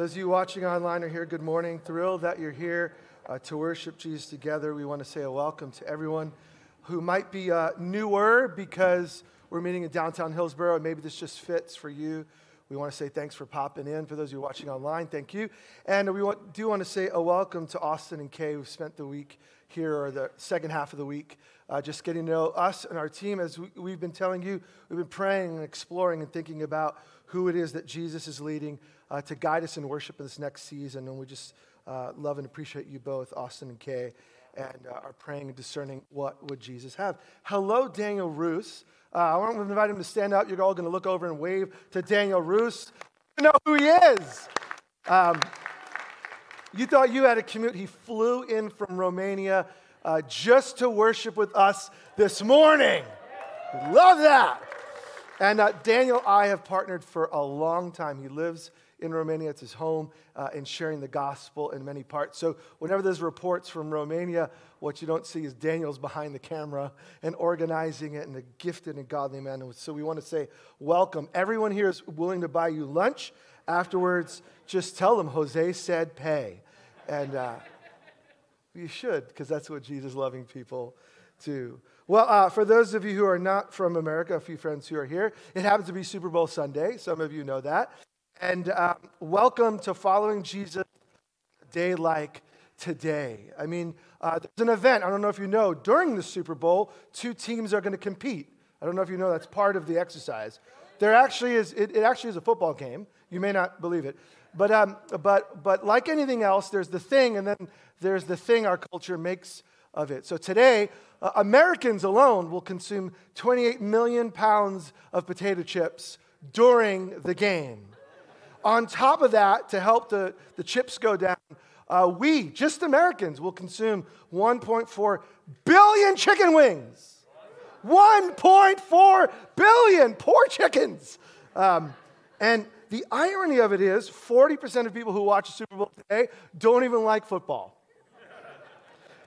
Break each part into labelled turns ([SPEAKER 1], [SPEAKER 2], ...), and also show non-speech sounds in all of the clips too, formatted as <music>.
[SPEAKER 1] Those of you watching online are here. Good morning. Thrilled that you're here uh, to worship Jesus together. We want to say a welcome to everyone who might be uh, newer because we're meeting in downtown Hillsboro, and maybe this just fits for you. We want to say thanks for popping in. For those of you watching online, thank you. And we want, do want to say a welcome to Austin and Kay, who spent the week here, or the second half of the week, uh, just getting to know us and our team. As we, have been telling you, we've been praying and exploring and thinking about who it is that Jesus is leading uh, to guide us in worship in this next season. And we just uh, love and appreciate you both, Austin and Kay, and uh, are praying and discerning what would Jesus have. Hello, Daniel Roos. Uh, I want to invite him to stand up. You're all going to look over and wave to Daniel Roos. You know who he is. Um, you thought you had a commute. He flew in from Romania uh, just to worship with us this morning. Love that. And uh, Daniel, I have partnered for a long time. He lives in Romania. It's his home uh, and sharing the gospel in many parts. So, whenever there's reports from Romania, what you don't see is Daniel's behind the camera and organizing it in a gifted and godly manner. So, we want to say, welcome. Everyone here is willing to buy you lunch. Afterwards, just tell them Jose said pay. And uh, you should, because that's what Jesus loving people do. Well, uh, for those of you who are not from America, a few friends who are here, it happens to be Super Bowl Sunday. Some of you know that. And uh, welcome to following Jesus day like today. I mean, uh, there's an event, I don't know if you know, during the Super Bowl, two teams are going to compete. I don't know if you know that's part of the exercise. There actually is, it, it actually is a football game. You may not believe it. But, um, but, but like anything else, there's the thing, and then there's the thing our culture makes of it. So today, uh, Americans alone will consume 28 million pounds of potato chips during the game. On top of that, to help the, the chips go down, uh, we, just Americans, will consume 1.4 billion chicken wings. 1.4 billion poor chickens. Um, and the irony of it is 40% of people who watch the Super Bowl today don't even like football.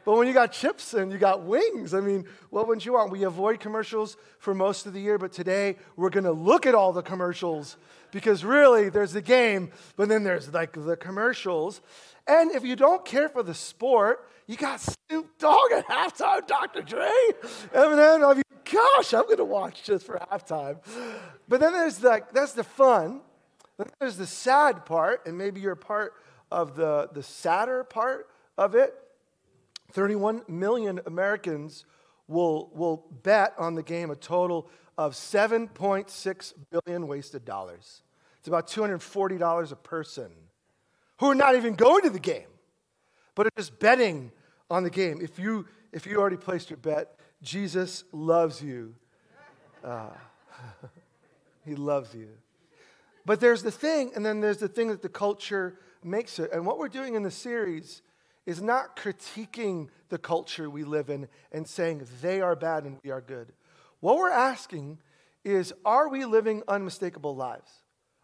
[SPEAKER 1] But when you got chips and you got wings, I mean, what wouldn't you want? We avoid commercials for most of the year, but today we're going to look at all the commercials because really there's the game, but then there's like the commercials. And if you don't care for the sport, you got Snoop Dogg at halftime, Dr. Dre, Eminem. I mean, gosh, I'm to watch just for halftime. But then there's like, that's the fun. Then there's the sad part, and maybe you're part of the, the sadder part of it. 31 million Americans will, will bet on the game a total of 7.6 billion wasted dollars. It's about $240 a person who are not even going to the game, but are just betting on the game. If you, if you already placed your bet, Jesus loves you. Uh, <laughs> he loves you. But there's the thing, and then there's the thing that the culture makes it. And what we're doing in the series is not critiquing the culture we live in and saying they are bad and we are good. What we're asking is are we living unmistakable lives?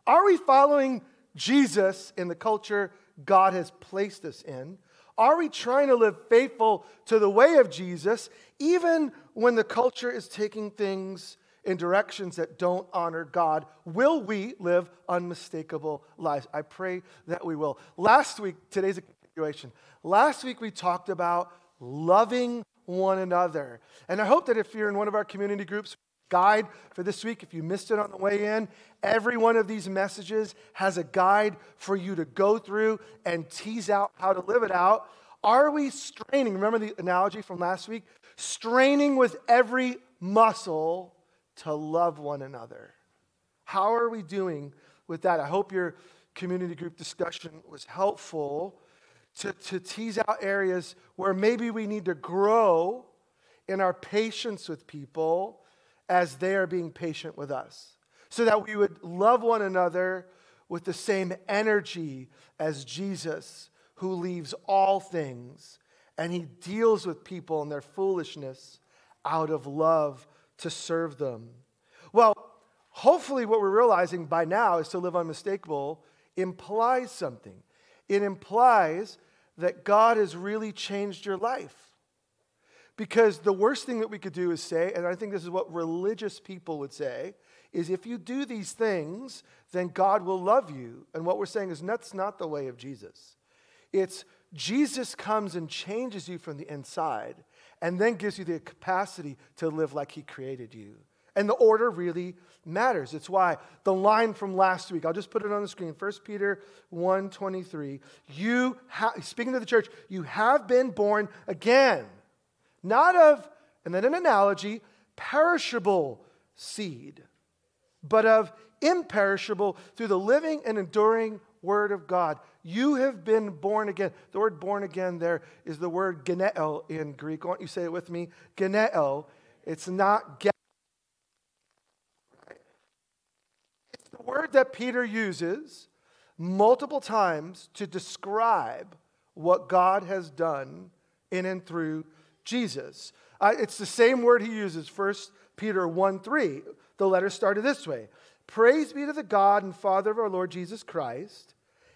[SPEAKER 1] Are we following Jesus in the culture God has placed us in? Are we trying to live faithful to the way of Jesus even when the culture is taking things in directions that don't honor God? Will we live unmistakable lives? I pray that we will. Last week, today's a continuation. Last week we talked about loving one another. And I hope that if you're in one of our community groups, guide for this week, if you missed it on the way in, every one of these messages has a guide for you to go through and tease out how to live it out. Are we straining? Remember the analogy from last week? Straining with every muscle to love one another. How are we doing with that? I hope your community group discussion was helpful to, to tease out areas where maybe we need to grow in our patience with people as they are being patient with us, so that we would love one another with the same energy as Jesus, who leaves all things and he deals with people and their foolishness out of love to serve them. Well, hopefully, what we're realizing by now is to live unmistakable implies something. It implies that God has really changed your life. Because the worst thing that we could do is say, and I think this is what religious people would say, is if you do these things, then God will love you. And what we're saying is that's not the way of Jesus. It's Jesus comes and changes you from the inside and then gives you the capacity to live like he created you. And the order really matters. It's why the line from last week, I'll just put it on the screen, 1 Peter 1:23, you ha- speaking to the church, you have been born again. Not of, and then an analogy, perishable seed, but of imperishable through the living and enduring word of God. You have been born again. The word born again there is the word geneo in Greek. Why don't you say it with me? Geneo. It's not get. It's the word that Peter uses multiple times to describe what God has done in and through Jesus. Uh, it's the same word he uses, 1 Peter 1 3. The letter started this way Praise be to the God and Father of our Lord Jesus Christ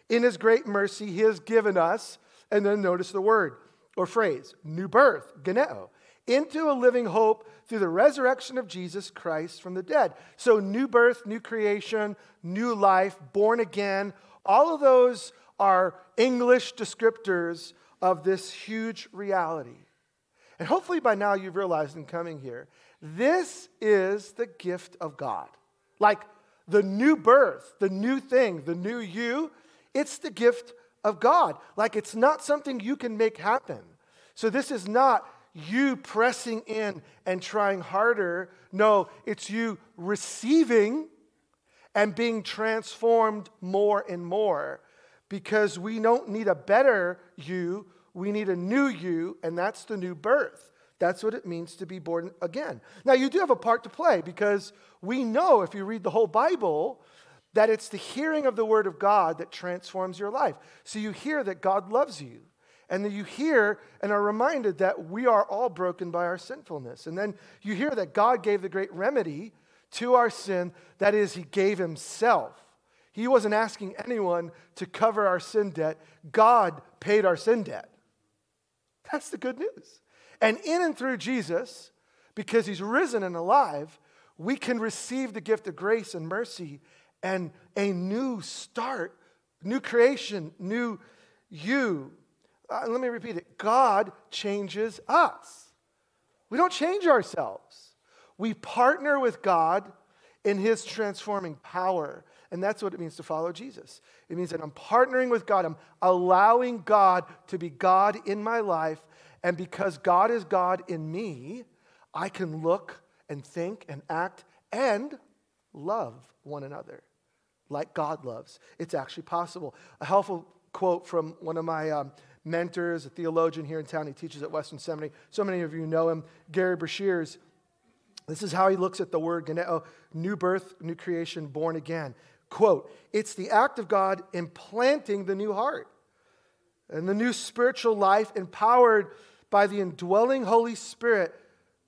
[SPEAKER 1] in his great mercy, he has given us, and then notice the word or phrase, new birth, geneo, into a living hope through the resurrection of Jesus Christ from the dead. So, new birth, new creation, new life, born again, all of those are English descriptors of this huge reality. And hopefully by now you've realized in coming here, this is the gift of God. Like the new birth, the new thing, the new you it's the gift of God. Like it's not something you can make happen. So this is not you pressing in and trying harder. No, it's you receiving and being transformed more and more because we don't need a better you, we need a new you, and that's the new birth. That's what it means to be born again. Now, you do have a part to play because we know if you read the whole Bible, that it's the hearing of the word of God that transforms your life. So you hear that God loves you. And then you hear and are reminded that we are all broken by our sinfulness. And then you hear that God gave the great remedy to our sin. That is, He gave Himself. He wasn't asking anyone to cover our sin debt, God paid our sin debt. That's the good news. And in and through Jesus, because He's risen and alive, we can receive the gift of grace and mercy and a new start, new creation, new you. Uh, let me repeat it God changes us. We don't change ourselves, we partner with God in his transforming power. And that's what it means to follow Jesus. It means that I'm partnering with God, I'm allowing God to be God in my life. And because God is God in me, I can look and think and act and love one another like God loves. It's actually possible. A helpful quote from one of my um, mentors, a theologian here in town. He teaches at Western Seminary. So many of you know him, Gary Breshears. This is how he looks at the word geneo, oh, new birth, new creation, born again. Quote, it's the act of God implanting the new heart and the new spiritual life empowered by the indwelling Holy Spirit.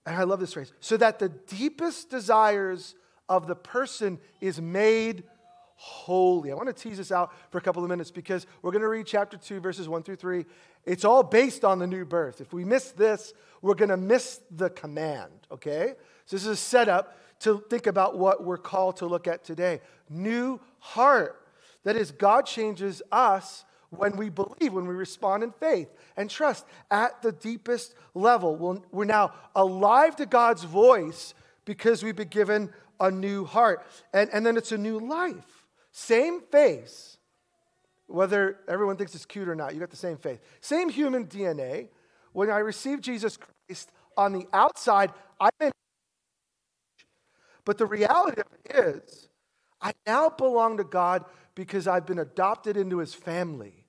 [SPEAKER 1] And I love this phrase so that the deepest desires of the person is made holy. I want to tease this out for a couple of minutes because we're going to read chapter 2, verses 1 through 3. It's all based on the new birth. If we miss this, we're going to miss the command, okay? So this is a setup to think about what we're called to look at today. New heart. That is, God changes us when we believe, when we respond in faith and trust at the deepest level. We're now alive to God's voice because we've been given a new heart. And, and then it's a new life. Same face, whether everyone thinks it's cute or not, you got the same face. Same human DNA. When I received Jesus Christ on the outside, I'm in. But the reality of it is, I now belong to God because I've been adopted into his family.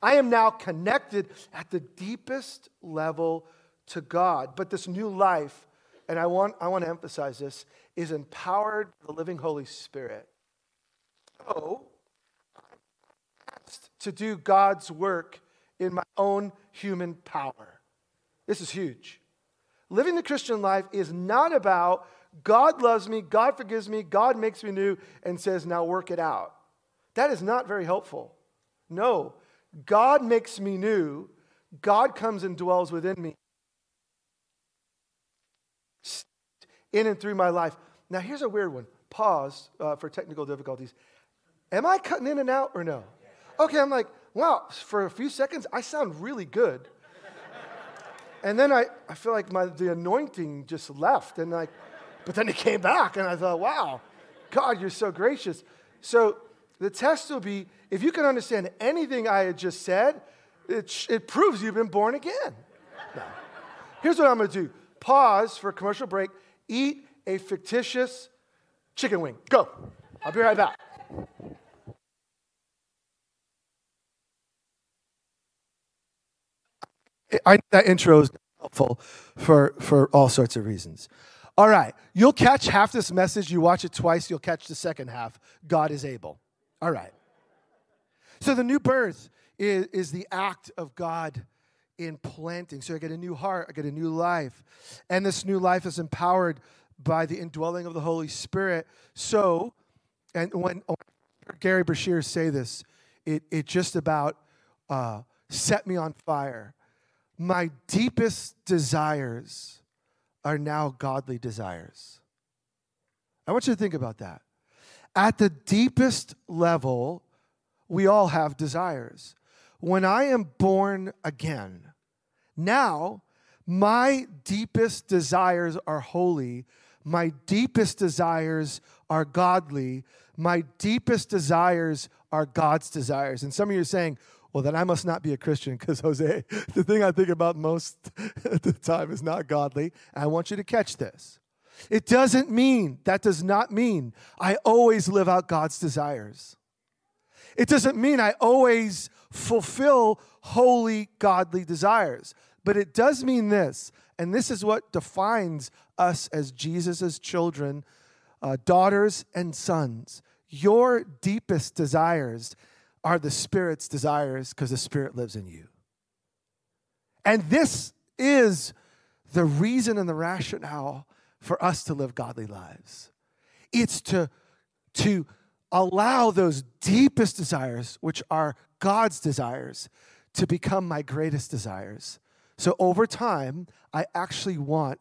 [SPEAKER 1] I am now connected at the deepest level to God. But this new life, and I want, I want to emphasize this, is empowered by the living Holy Spirit go to do God's work in my own human power. This is huge. Living the Christian life is not about God loves me, God forgives me, God makes me new, and says, now work it out. That is not very helpful. No, God makes me new, God comes and dwells within me. In and through my life. Now, here's a weird one pause uh, for technical difficulties. Am I cutting in and out or no? Okay, I'm like, wow, for a few seconds, I sound really good. and then I, I feel like my, the anointing just left. And like, but then it came back, and I thought, wow, God, you're so gracious. So the test will be if you can understand anything I had just said, it, it proves you've been born again. No. Here's what I'm going to do pause for a commercial break, eat a fictitious chicken wing. Go. I'll be right back. I, that intro is helpful for, for all sorts of reasons. All right, you'll catch half this message. You watch it twice, you'll catch the second half. God is able. All right. So the new birth is, is the act of God in planting. So I get a new heart, I get a new life. And this new life is empowered by the indwelling of the Holy Spirit. So, and when, when Gary Breshears say this, it, it just about uh, set me on fire. My deepest desires are now godly desires. I want you to think about that. At the deepest level, we all have desires. When I am born again, now my deepest desires are holy, my deepest desires are godly, my deepest desires are God's desires. And some of you are saying, well, then I must not be a Christian because, Jose, <laughs> the thing I think about most <laughs> at the time is not godly. And I want you to catch this. It doesn't mean, that does not mean I always live out God's desires. It doesn't mean I always fulfill holy, godly desires. But it does mean this, and this is what defines us as Jesus' children, uh, daughters, and sons. Your deepest desires are the Spirit's desires because the Spirit lives in you. And this is the reason and the rationale for us to live godly lives. It's to, to allow those deepest desires, which are God's desires, to become my greatest desires. So over time, I actually want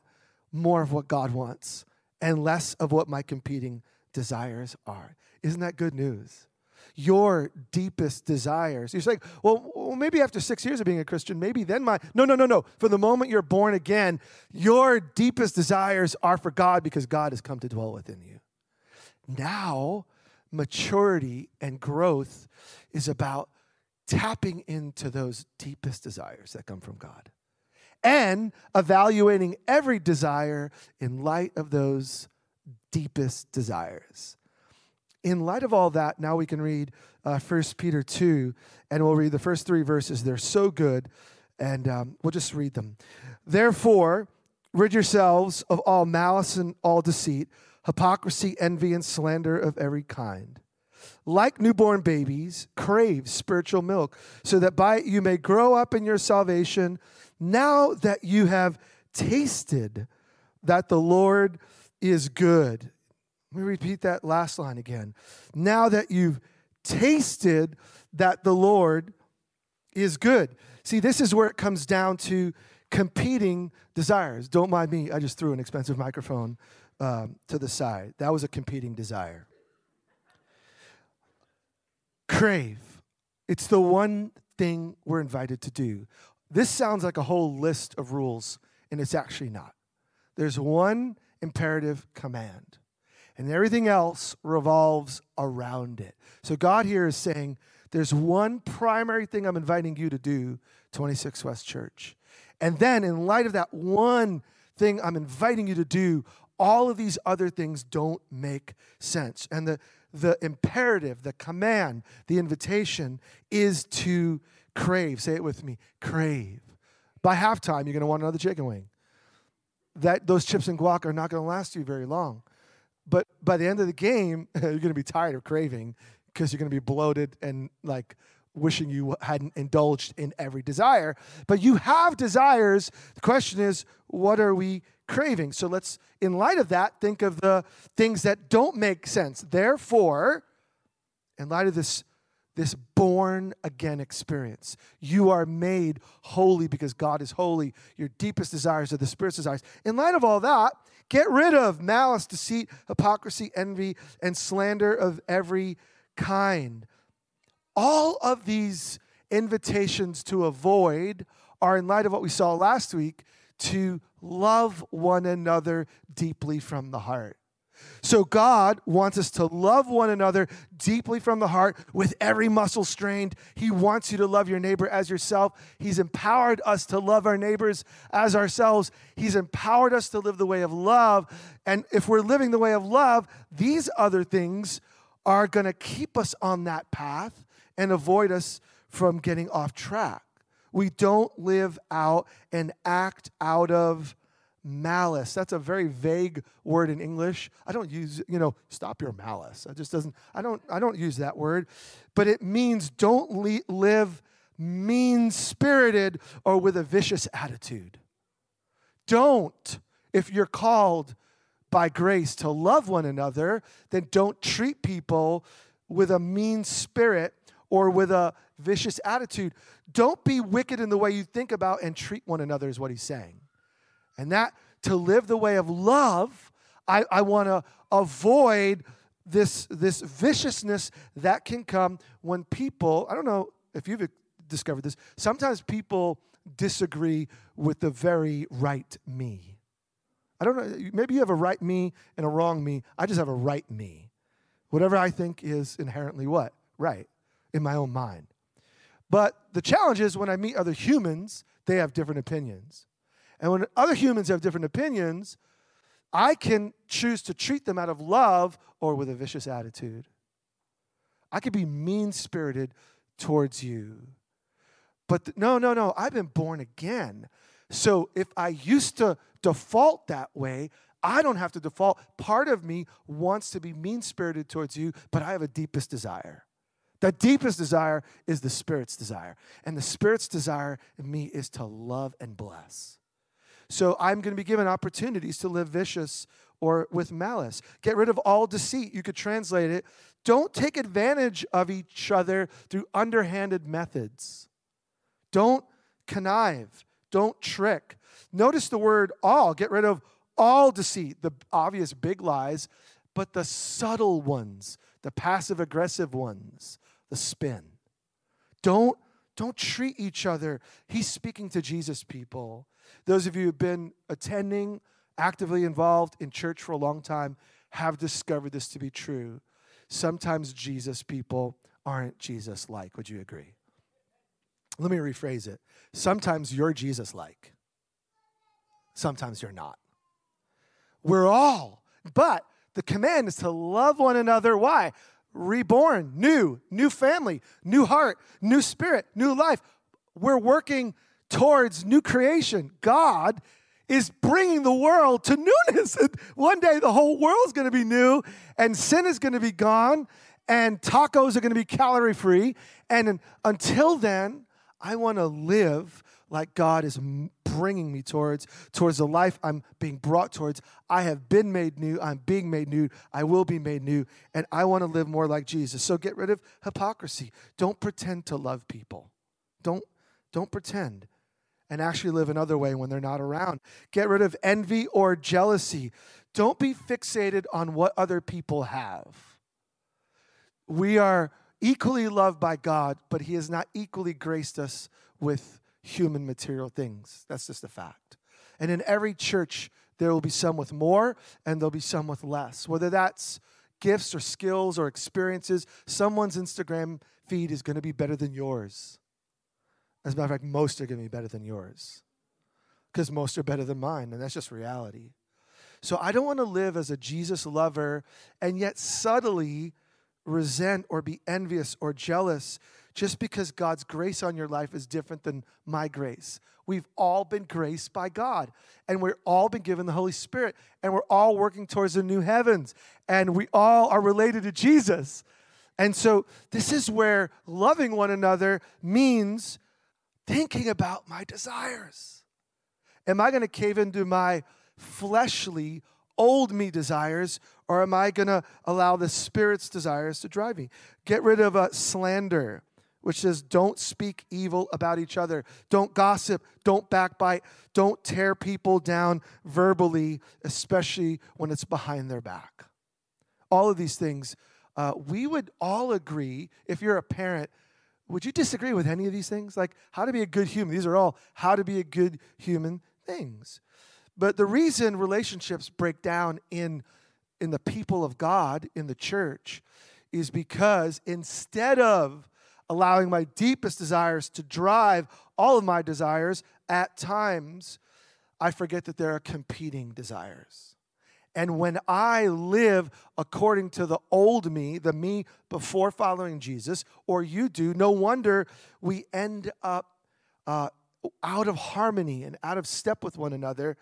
[SPEAKER 1] more of what God wants and less of what my competing desires are. Isn't that good news? Your deepest desires. You're well, well, maybe after six years of being a Christian, maybe then my. No, no, no, no. For the moment you're born again, your deepest desires are for God because God has come to dwell within you. Now, maturity and growth is about tapping into those deepest desires that come from God and evaluating every desire in light of those deepest desires in light of all that, now we can read uh, 1 Peter 2, and we'll read the first three verses. They're so good, and um, we'll just read them. Therefore, rid yourselves of all malice and all deceit, hypocrisy, envy, and slander of every kind. Like newborn babies, crave spiritual milk, so that by it you may grow up in your salvation, now that you have tasted that the Lord is good. Let me repeat that last line again. Now that you've tasted that the Lord is good. See, this is where it comes down to competing desires. Don't mind me, I just threw an expensive microphone um, to the side. That was a competing desire. Crave. It's the one thing we're invited to do. This sounds like a whole list of rules, and it's actually not. There's one imperative command and everything else revolves around it. So God here is saying, there's one primary thing I'm inviting you to do, 26 West Church. And then, in light of that one thing I'm inviting you to do, all of these other things don't make sense. And the, the imperative, the command, the invitation is to crave. Say it with me crave. By halftime, you're going to want another chicken wing. That, those chips and guac are not going to last you very long. But by the end of the game, <laughs> you're going to be tired of craving because you're going to be bloated and like wishing you hadn't indulged in every desire. But you have desires. The question is, what are we craving? So let's, in light of that, think of the things that don't make sense. Therefore, in light of this, this born again experience. You are made holy because God is holy. Your deepest desires are the Spirit's desires. In light of all that, get rid of malice, deceit, hypocrisy, envy, and slander of every kind. All of these invitations to avoid are in light of what we saw last week to love one another deeply from the heart. So, God wants us to love one another deeply from the heart with every muscle strained. He wants you to love your neighbor as yourself. He's empowered us to love our neighbors as ourselves. He's empowered us to live the way of love. And if we're living the way of love, these other things are going to keep us on that path and avoid us from getting off track. We don't live out and act out of malice. That's a very vague word in English. I don't use, you know, stop your malice. I just doesn't I don't I don't use that word, but it means don't le- live mean-spirited or with a vicious attitude. Don't if you're called by grace to love one another, then don't treat people with a mean spirit or with a vicious attitude. Don't be wicked in the way you think about and treat one another, is what he's saying. And that to live the way of love, I, I want to avoid this, this viciousness that can come when people, I don't know if you've discovered this, sometimes people disagree with the very right me. I don't know, maybe you have a right me and a wrong me. I just have a right me. Whatever I think is inherently what? Right in my own mind. But the challenge is when I meet other humans, they have different opinions. And when other humans have different opinions, I can choose to treat them out of love or with a vicious attitude. I could be mean spirited towards you. But th- no, no, no, I've been born again. So if I used to default that way, I don't have to default. Part of me wants to be mean spirited towards you, but I have a deepest desire. The deepest desire is the Spirit's desire. And the Spirit's desire in me is to love and bless. So I'm going to be given opportunities to live vicious or with malice. Get rid of all deceit. You could translate it. Don't take advantage of each other through underhanded methods. Don't connive. Don't trick. Notice the word all. Get rid of all deceit, the obvious big lies, but the subtle ones, the passive aggressive ones, the spin. Don't, don't treat each other. He's speaking to Jesus people. Those of you who've been attending, actively involved in church for a long time, have discovered this to be true. Sometimes Jesus people aren't Jesus like. Would you agree? Let me rephrase it. Sometimes you're Jesus like, sometimes you're not. We're all, but the command is to love one another. Why? Reborn, new, new family, new heart, new spirit, new life. We're working towards new creation. God is bringing the world to newness. <laughs> One day the whole world's going to be new and sin is going to be gone and tacos are going to be calorie free. And until then, I want to live like God is bringing me towards, towards the life I'm being brought towards. I have been made new. I'm being made new. I will be made new. And I want to live more like Jesus. So get rid of hypocrisy. Don't pretend to love people. Don't, don't pretend. And actually live another way when they're not around. Get rid of envy or jealousy. Don't be fixated on what other people have. We are equally loved by God, but He has not equally graced us with human material things. That's just a fact. And in every church, there will be some with more and there'll be some with less. Whether that's gifts or skills or experiences, someone's Instagram feed is going to be better than yours. As a matter of fact, most are going to be better than yours because most are better than mine, and that's just reality. So I don't want to live as a Jesus lover and yet subtly resent or be envious or jealous just because God's grace on your life is different than my grace. We've all been graced by God, and we're all been given the Holy Spirit, and we're all working towards the new heavens, and we all are related to Jesus. And so, this is where loving one another means thinking about my desires. Am I going to cave into my fleshly, old me desires, Or am I going to allow the Spirit's desires to drive me? Get rid of uh, slander, which says, don't speak evil about each other. Don't gossip. Don't backbite. Don't tear people down verbally, especially when it's behind their back. All of these things, uh, we would all agree, if you're a parent, would you disagree with any of these things? Like how to be a good human. These are all how to be a good human things. But the reason relationships break down in, in the people of God, in the church, is because instead of allowing my deepest desires to drive all of my desires, at times I forget that there are competing desires. And when I live according to the old me, the me before following Jesus, or you do, no wonder we end up uh, out of harmony and out of step with one another.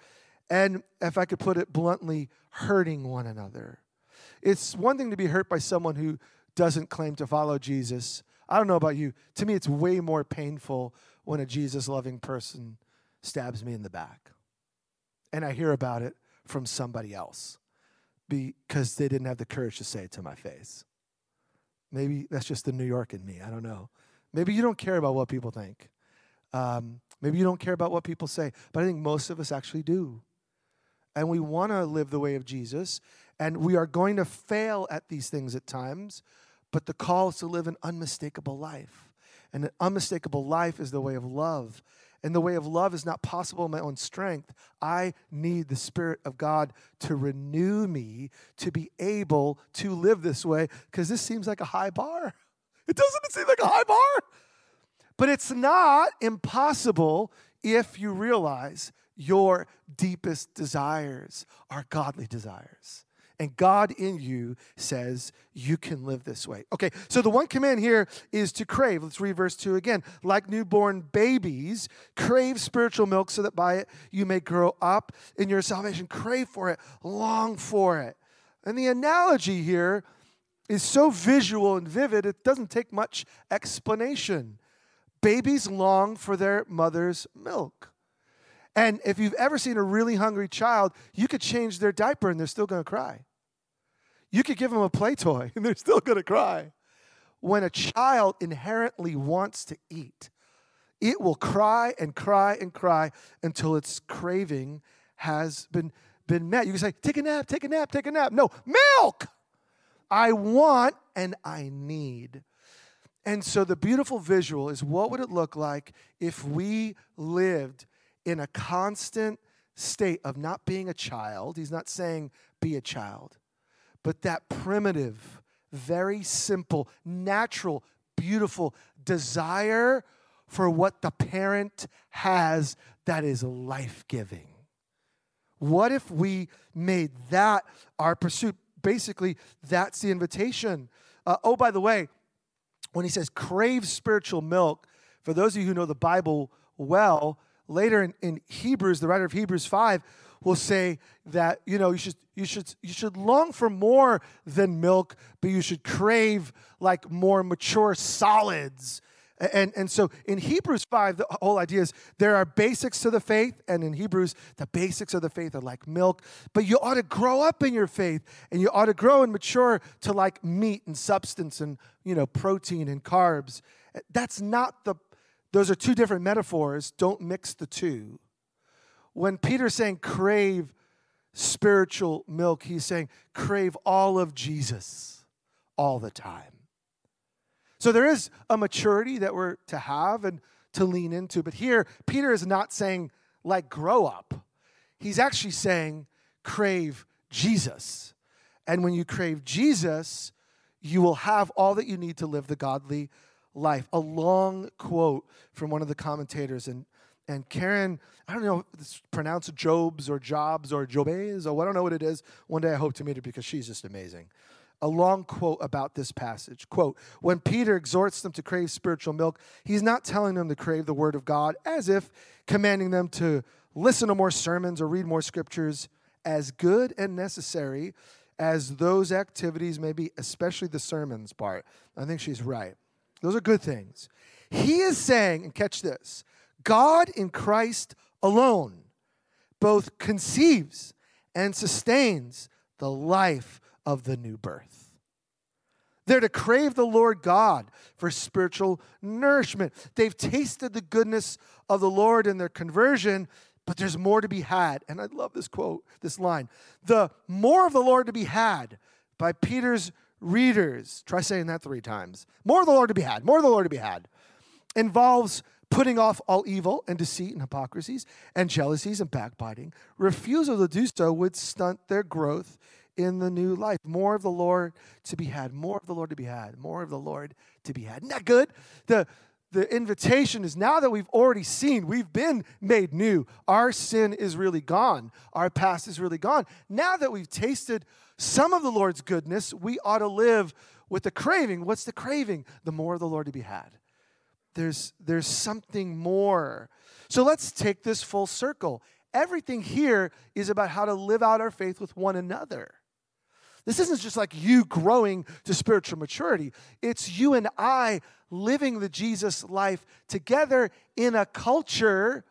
[SPEAKER 1] And if I could put it bluntly, hurting one another. It's one thing to be hurt by someone who doesn't claim to follow Jesus. I don't know about you. To me, it's way more painful when a Jesus loving person stabs me in the back. And I hear about it from somebody else because they didn't have the courage to say it to my face. Maybe that's just the New York in me. I don't know. Maybe you don't care about what people think. Um, maybe you don't care about what people say, but I think most of us actually do. And we want to live the way of Jesus, and we are going to fail at these things at times, but the call is to live an unmistakable life. And an unmistakable life is the way of love. And the way of love is not possible in my own strength. I need the Spirit of God to renew me to be able to live this way because this seems like a high bar. <laughs> It doesn't seem like a high bar? But it's not impossible if you realize your deepest desires are godly desires. And God in you says you can live this way. Okay, so the one command here is to crave. Let's read verse 2 again. Like newborn babies, crave spiritual milk so that by it you may grow up in your salvation. Crave for it, long for it. And the analogy here is so visual and vivid, it doesn't take much explanation. Babies long for their mother's milk. And if you've ever seen a really hungry child, you could change their diaper and they're still going to cry. You could give them a play toy <laughs> and they're still going to cry. When a child inherently wants to eat, it will cry and cry and cry until its craving has been, been met. You can say, Take a nap, take a nap, take a nap. No, milk! I want and I need. And so the beautiful visual is what would it look like if we lived in a constant state of not being a child? He's not saying be a child but that primitive, very simple, natural, beautiful desire for what the parent has that is life giving. What if we made that our pursuit? Basically, that's the invitation. Uh, oh, by the way, when he says crave spiritual milk, for those of you who know the Bible well, later in, in Hebrews, the writer of Hebrews 5 will say that you know you should you should you should long for more than milk, but you should crave like more mature solids. And, and so in Hebrews 5, the whole idea is there are basics to the faith, and in Hebrews, the basics of the faith are like milk, but you ought to grow up in your faith, and you ought to grow and mature to like meat and substance and you know protein and carbs. That's not the those are two different metaphors. Don't mix the two when Peter's saying crave spiritual milk, he's saying crave all of Jesus all the time. So there is a maturity that we're to have and to lean into. But here, Peter is not saying, like, grow up. He's actually saying, crave Jesus. And when you crave Jesus, you will have all that you need to live the godly life. A long quote from one of the commentators, and and Karen, I don't know if it's pronounced Jobs or Jobs or Jobes or I don't know what it is. One day I hope to meet her because she's just amazing. A long quote about this passage. Quote, when Peter exhorts them to crave spiritual milk, he's not telling them to crave the word of God as if commanding them to listen to more sermons or read more scriptures as good and necessary as those activities may be, especially the sermons part. I think she's right. Those are good things. He is saying, and catch this, God in Christ alone both conceives and sustains the life of the new birth. They're to crave the Lord God for spiritual nourishment. They've tasted the goodness of the Lord in their conversion, but there's more to be had. And I love this quote, this line. The more of the Lord to be had by Peter's readers, try saying that three times. More of the Lord to be had, more of the Lord to be had, involves putting off all evil and deceit and hypocrisies and jealousies and backbiting. Refusal to do so would stunt their growth in the new life. More of the Lord to be had, more of the Lord to be had, more of the Lord to be had. Isn't that good? The, the invitation is now that we've already seen, we've been made new. Our sin is really gone, our past is really gone. Now that we've tasted some of the Lord's goodness, we ought to live with the craving. What's the craving? The more of the Lord to be had. There's, there's something more. So let's take this full circle. Everything here is about how to live out our faith with one another. This isn't just like you growing to spiritual maturity, it's you and I living the Jesus life together in a culture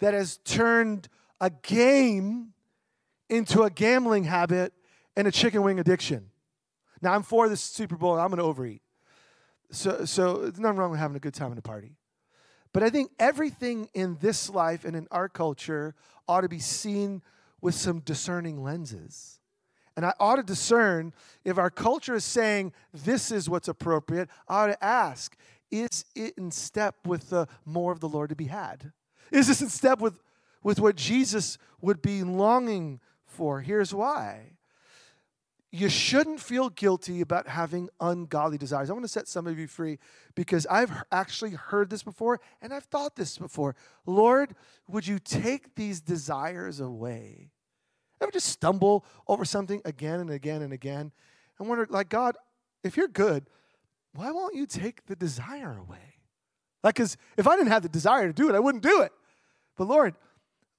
[SPEAKER 1] that has turned a game into a gambling habit and a chicken wing addiction. Now, I'm for the Super Bowl, I'm going to overeat. So, so there's nothing wrong with having a good time at a party. But I think everything in this life and in our culture ought to be seen with some discerning lenses. And I ought to discern if our culture is saying this is what's appropriate, I ought to ask, is it in step with the more of the Lord to be had? Is this in step with, with what Jesus would be longing for? Here's why. You shouldn't feel guilty about having ungodly desires. I want to set some of you free because I've actually heard this before and I've thought this before. Lord, would you take these desires away? Ever just stumble over something again and again and again and wonder, like, God, if you're good, why won't you take the desire away? Like, because if I didn't have the desire to do it, I wouldn't do it. But Lord,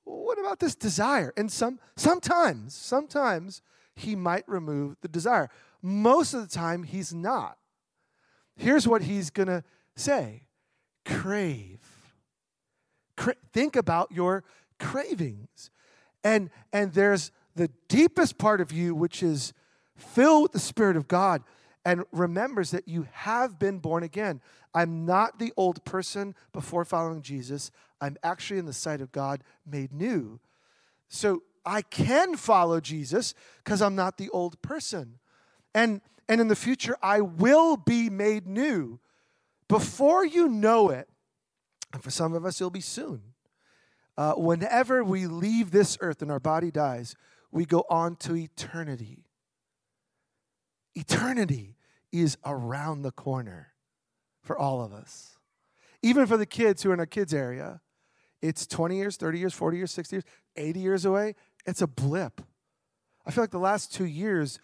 [SPEAKER 1] what about this desire? And some sometimes, sometimes he might remove the desire. Most of the time, he's not. Here's what he's gonna say crave. Cra- think about your cravings. And, and there's the deepest part of you, which is filled with the Spirit of God and remembers that you have been born again. I'm not the old person before following Jesus. I'm actually, in the sight of God, made new. So I can follow Jesus because I'm not the old person. And, and in the future, I will be made new. Before you know it, and for some of us, it'll be soon uh, whenever we leave this earth and our body dies, we go on to eternity. Eternity is around the corner for all of us. Even for the kids who are in our kids' area, it's 20 years, 30 years, 40 years, 60 years, 80 years away. It's a blip. I feel like the last two years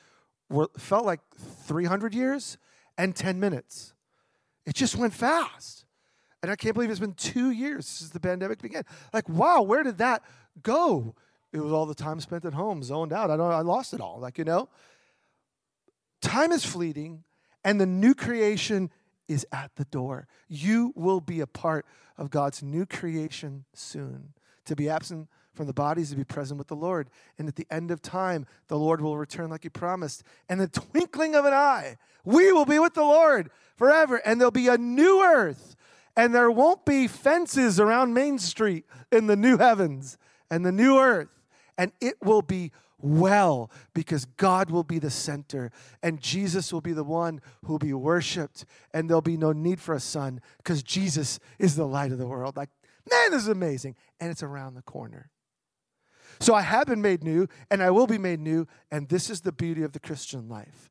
[SPEAKER 1] were, felt like 300 years and 10 minutes. It just went fast. And I can't believe it's been two years since the pandemic began. Like, wow, where did that go? It was all the time spent at home, zoned out. I don't I lost it all. Like, you know. Time is fleeting, and the new creation is at the door. You will be a part of God's new creation soon. To be absent from the bodies to be present with the Lord. And at the end of time, the Lord will return like he promised. And the twinkling of an eye, we will be with the Lord forever. And there'll be a new earth and there won't be fences around Main Street in the new heavens and the new earth. And it will be well because God will be the center and Jesus will be the one who will be worshiped. And there'll be no need for a sun because Jesus is the light of the world. Like, man, this is amazing. And it's around the corner. So I have been made new and I will be made new. And this is the beauty of the Christian life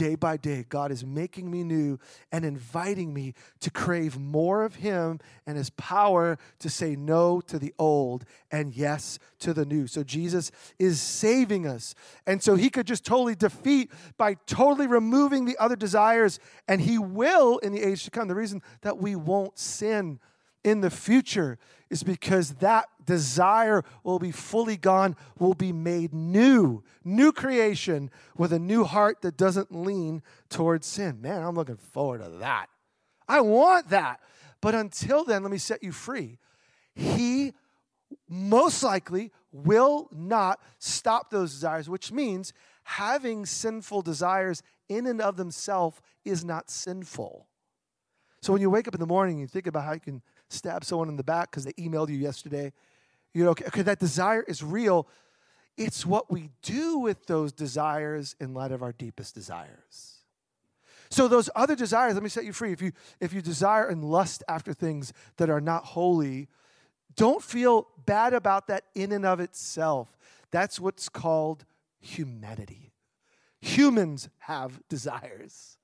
[SPEAKER 1] day by day, God is making me new and inviting me to crave more of Him and His power to say no to the old and yes to the new. So Jesus is saving us. And so He could just totally defeat by totally removing the other desires, and He will in the age to come. The reason that we won't sin in the future is because that desire will be fully gone, will be made new, new creation with a new heart that doesn't lean towards sin. Man, I'm looking forward to that. I want that. But until then, let me set you free. He most likely will not stop those desires, which means having sinful desires in and of themselves is not sinful. So when you wake up in the morning, you think about how you can stab someone in the back because they emailed you yesterday. You know, okay, that desire is real. It's what we do with those desires in light of our deepest desires. So those other desires, let me set you free. If you if you desire and lust after things that are not holy, don't feel bad about that in and of itself. That's what's called humanity. Humans have <laughs> desires.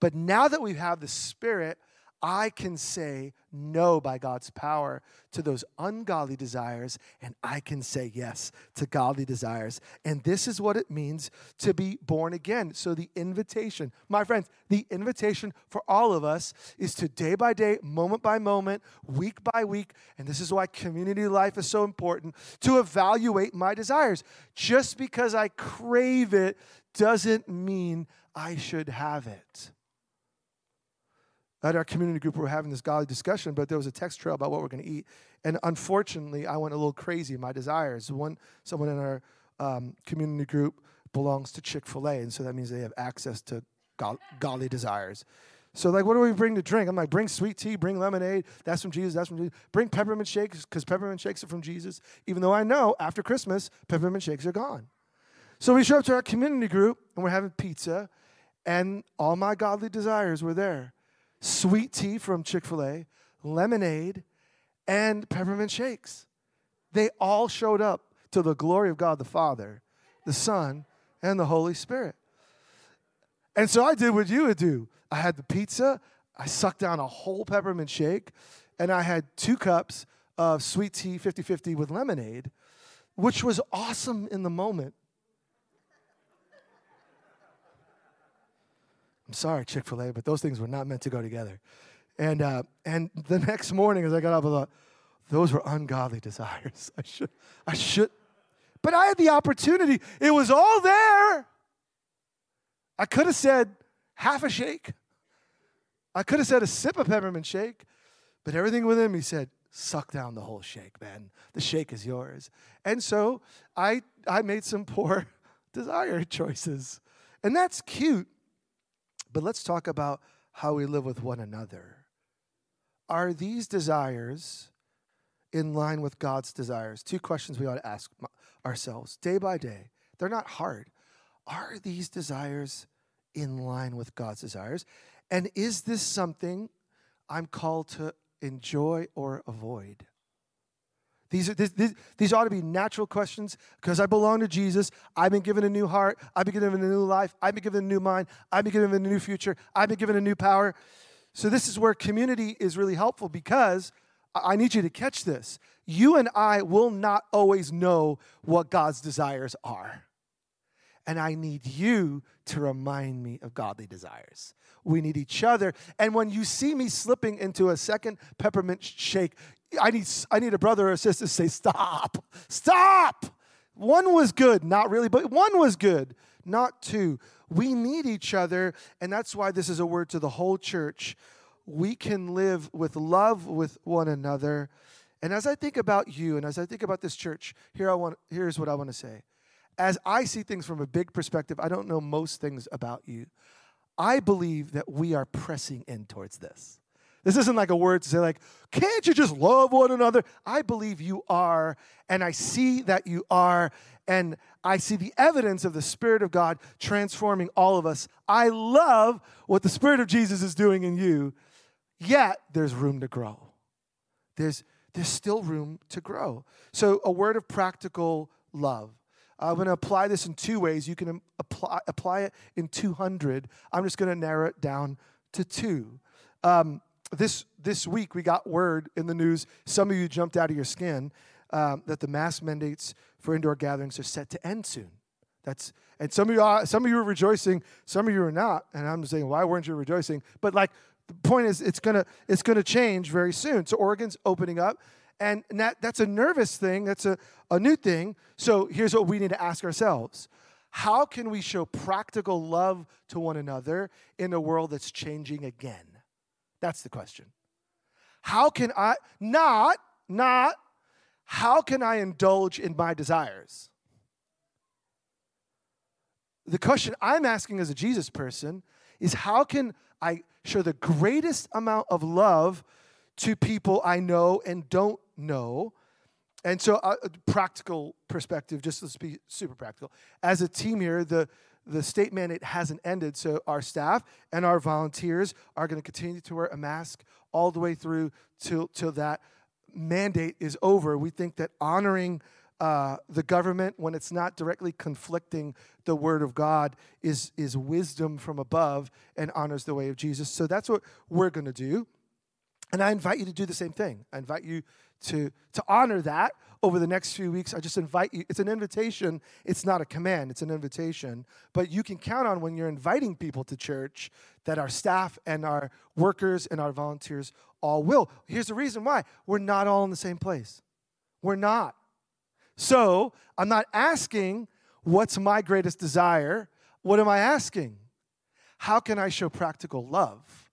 [SPEAKER 1] But now that we have the Spirit, I can say no by God's power to those ungodly desires, and I can say yes to godly desires. And this is what it means to be born again. So, the invitation, my friends, the invitation for all of us is to day by day, moment by moment, week by week, and this is why community life is so important to evaluate my desires. Just because I crave it doesn't mean I should have it at our community group, we were having this godly discussion, but there was a text trail about what we're going to eat. And unfortunately, I went a little crazy in my desires. One, someone in our um, community group belongs to Chick fil A, and so that means they have access to go- godly desires. So, like, what do we bring to drink? I'm like, bring sweet tea, bring lemonade. That's from Jesus. That's from Jesus. Bring peppermint shakes because peppermint shakes are from Jesus. Even though I know after Christmas, peppermint shakes are gone. So we show up to our community group and we're having pizza, and all my godly desires were there sweet tea from Chick fil A, lemonade, and peppermint shakes. They all showed up to the glory of God the Father, the Son, and the Holy Spirit. And so I did what you would do. I had the pizza, I sucked down a whole peppermint shake, and I had two cups of sweet tea 50 50 with lemonade, which was awesome in the moment. I'm sorry, Chick fil A, but those things were not meant to go together. And, uh, and the <laughs> next morning, as I got up, I thought, those were ungodly desires. <laughs> I should, I should, but I had the opportunity. It was all there. I could have said half a shake. I could have said a sip of peppermint shake, but everything within me said, suck down the whole shake, man. The shake is yours. And so I, I made some <laughs> poor desire choices. And that's cute but let's talk about how we live with one another. Are these desires in line with God's desires? Two questions we ought to ask ourselves day by day. They're not hard. Are these desires in line with God's desires? And is this something I'm called to enjoy or avoid? These, are, these, these ought to be natural questions because I belong to Jesus. I've been given a new heart. I've been given a new life. I've been given a new mind. I've been given a new future. I've been given a new power. So, this is where community is really helpful because I need you to catch this. You and I will not always know what God's desires are. And I need you to remind me of godly desires. We need each other. And when you see me slipping into a second peppermint shake, I need, I need a brother or a sister to say, Stop, stop. One was good, not really, but one was good, not two. We need each other, and that's why this is a word to the whole church. We can live with love with one another. And as I think about you and as I think about this church, here I want, here's what I want to say. As I see things from a big perspective, I don't know most things about you. I believe that we are pressing in towards this. This isn't like a word to say, like, can't you just love one another? I believe you are, and I see that you are, and I see the evidence of the Spirit of God transforming all of us. I love what the Spirit of Jesus is doing in you, yet there's room to grow. There's, there's still room to grow. So, a word of practical love. I'm going to apply this in two ways. You can apply, apply it in 200. I'm just going to narrow it down to two. Um, this, this week, we got word in the news, some of you jumped out of your skin, um, that the mask mandates for indoor gatherings are set to end soon. That's, and some of you are, some of you are rejoicing, some of you are not. And I'm saying, why weren't you rejoicing? But like, the point is, it's gonna, it's gonna change very soon. So Oregon's opening up, and that, that's a nervous thing. That's a, a new thing. So here's what we need to ask ourselves. How can we show practical love to one another in a world that's changing again? That's the question. How can I, not, not, how can I indulge in my desires? the question I'm asking as a Jesus person is how can I show the greatest amount of love to people I know and don't know? And so, uh, a practical perspective, just let's be super practical. As a team here, the the state mandate hasn't ended, so our staff and our volunteers are going to continue to wear a mask all the way through till till that mandate is over. We think that honoring uh, the government when it's not directly conflicting the word of God is, is wisdom from above and honors the way of Jesus. So that's what we're going to do. And I invite you to do the same thing. I invite you to, to honor that over the next few weeks. I just invite you. It's an invitation. It's not a command, it's an invitation. But you can count on when you're inviting people to church that our staff and our workers and our volunteers all will. Here's the reason why we're not all in the same place. We're not. So I'm not asking, what's my greatest desire? What am I asking? How can I show practical love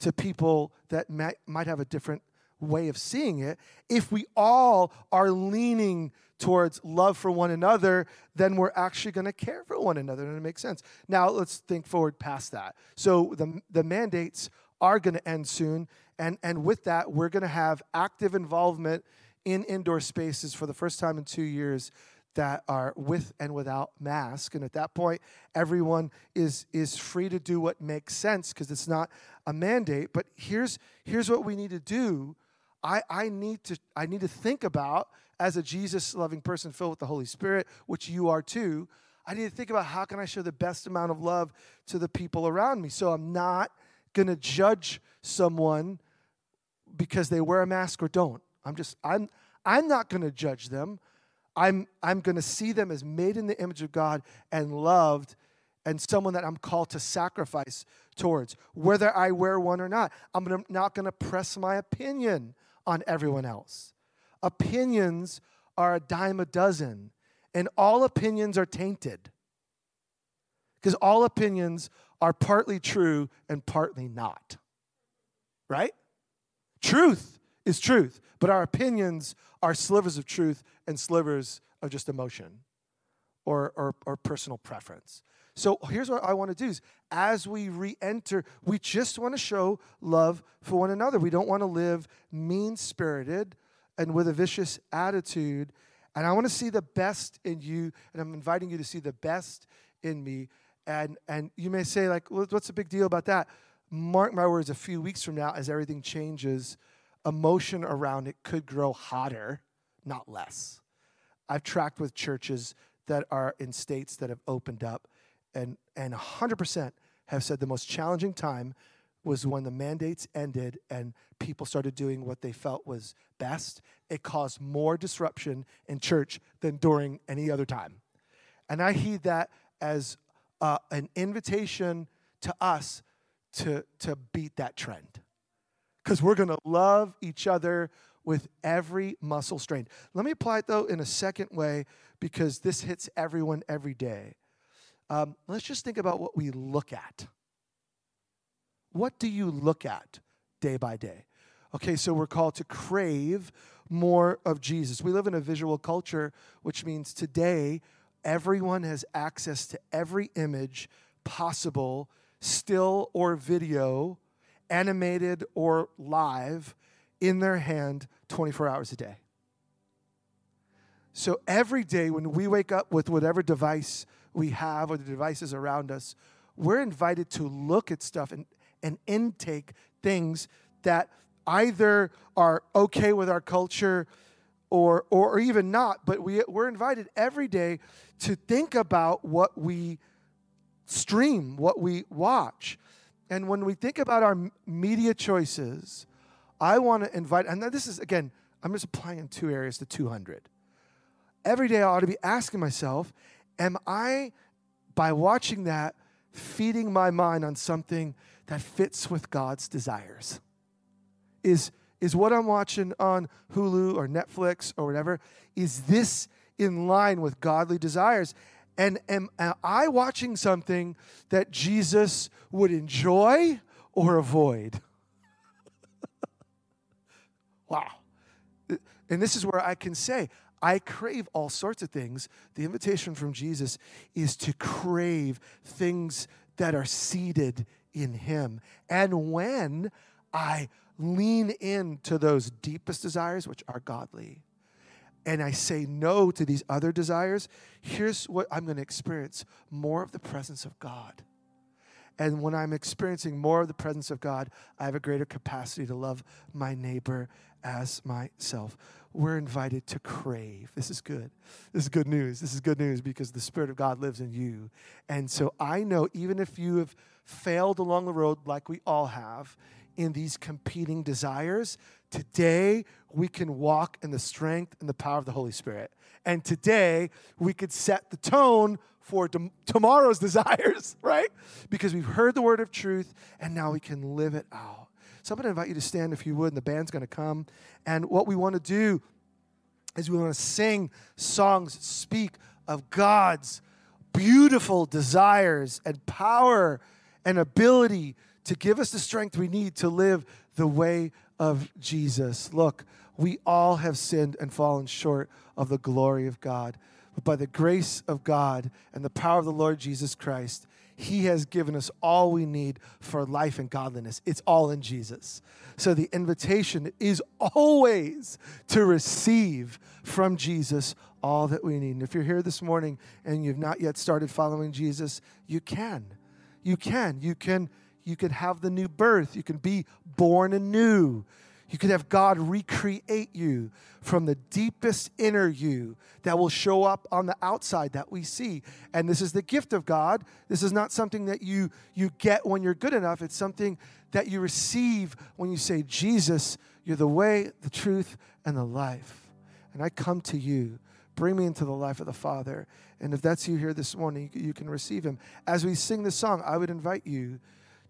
[SPEAKER 1] to people that might, might have a different way of seeing it? If we all are leaning towards love for one another, then we're actually going to care for one another, and it makes sense. Now, let's think forward past that. So the, the mandates are going to end soon, and, and with that, we're going to have active involvement in indoor spaces for the first time in two years that are with and without mask. And at that point everyone is is free to do what makes sense because it's not a mandate. But here's here's what we need to do. I i need to i need to think about as a jesus loving person filled with the holy spirit which you are too i need to think about how can i show the best amount of love to the people around me? So i'm not going to judge someone because they wear a mask or don't. I'm just, I'm, I'm not going to judge them. I'm, I'm going to see them as made in the image of God and loved and someone that I'm called to sacrifice towards, whether I wear one or not. I'm gonna, not going to press my opinion on everyone else. Opinions are a dime a dozen, and all opinions are tainted. Because all opinions are partly true and partly not. Right? Truth is truth, but our opinions are slivers of truth and slivers of just emotion or, or, or personal preference. So here's what I want to do is as we re-enter, we just want to show love for one another. We don't want to live mean-spirited and with a vicious attitude. And I want to see the best in you, and I'm inviting you to see the best in me. And and you may say, like, well, what's the big deal about that? Mark my words, a few weeks from now, as everything changes, emotion around it could grow hotter, not less. I've tracked with churches that are in states that have opened up, and, and 100% have said the most challenging time was when the mandates ended and people started doing what they felt was best. It caused more disruption in church than during any other time. And I heed that as uh, an invitation to us to, to beat that trend because we're going to love each other with every muscle strained. Let me apply it though in a second way because this hits everyone every day. Um, let's just think about what we look at. What do you look at day by day? Okay, so we're called to crave more of Jesus. We live in a visual culture, which means today everyone has access to every image possible, still or video, animated or live, in their hand 24 hours a day. So every day when we wake up with whatever device we have or the devices around us, we're invited to look at stuff and, and intake things that either are okay with our culture or, or even not, but we, we're invited every day to think about what we stream, what we watch. And when we think about our media choices, I want to invite, and this is, again, I'm just applying in two areas to 200. Every day I ought to be asking myself, am I, by watching that, feeding my mind on something that fits with God's desires? Is, is what I'm watching on Hulu or Netflix or whatever, is this in line with godly desires? And am, am I watching something that Jesus would enjoy or avoid? <laughs> wow. And this is where I can say, I crave all sorts of things. The invitation from Jesus is to crave things that are seated in Him. And when I lean into those deepest desires, which are godly, and I say no to these other desires, here's what I'm going to experience more of the presence of God. And when I'm experiencing more of the presence of God, I have a greater capacity to love my neighbor as myself. We're invited to crave. This is good. This is good news. This is good news because the Spirit of God lives in you. And so I know even if you have failed along the road, like we all have, in these competing desires, today we can walk in the strength and the power of the Holy Spirit. And today we could set the tone for tomorrow's <laughs> desires, right? Because we've heard the word of truth and now we can live it out. So I'm going to invite you to stand if you would, and the band's going to come. And what we want to do is we want to sing songs, speak of God's beautiful desires and power and ability to give us the strength we need to live the way of Jesus. Look, we all have sinned and fallen short of the glory of God. But by the grace of God and the power of the Lord Jesus Christ, He has given us all we need for life and godliness. It's all in Jesus. So the invitation is always to receive from Jesus all that we need. And if you're here this morning and you've not yet started following Jesus, you can. You can. You can you can have the new birth. You can be born anew. You can have God recreate you from the deepest inner you that will show up on the outside that we see. And this is the gift of God. This is not something that you, you get when you're good enough, it's something that you receive when you say, Jesus, you're the way, the truth, and the life. And I come to you. Bring me into the life of the Father. And if that's you here this morning, you can receive Him. As we sing the song, I would invite you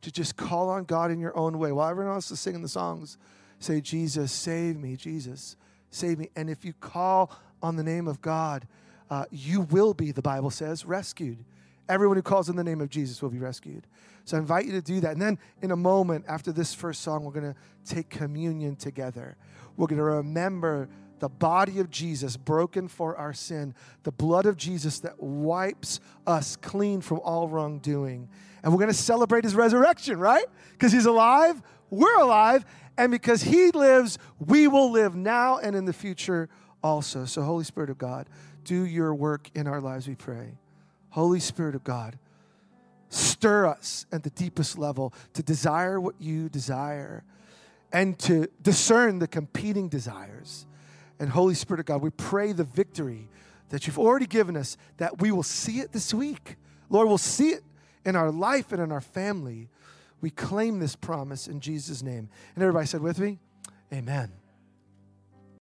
[SPEAKER 1] to just call on God in your own way. While everyone else is singing the songs, say, Jesus, save me, Jesus, save me. And if you call on the name of God, uh, you will be, the Bible says, rescued. Everyone who calls on the name of Jesus will be rescued. So I invite you to do that. And then in a moment after this first song, we're going to take communion together. We're going to remember the body of Jesus broken for our sin, the blood of Jesus that wipes us clean from all wrongdoing. And we're going to celebrate his resurrection, right? Because he's alive, we're alive, and because he lives, we will live now and in the future also. So, Holy Spirit of God, do your work in our lives, we pray. Holy Spirit of God, stir us at the deepest level to desire what you desire and to discern the competing desires. And Holy Spirit of God, we pray the victory that you've already given us, that we will see it this week. Lord, we'll see it in our life and in our family. We claim this promise in Jesus' name. And everybody said with me, Amen.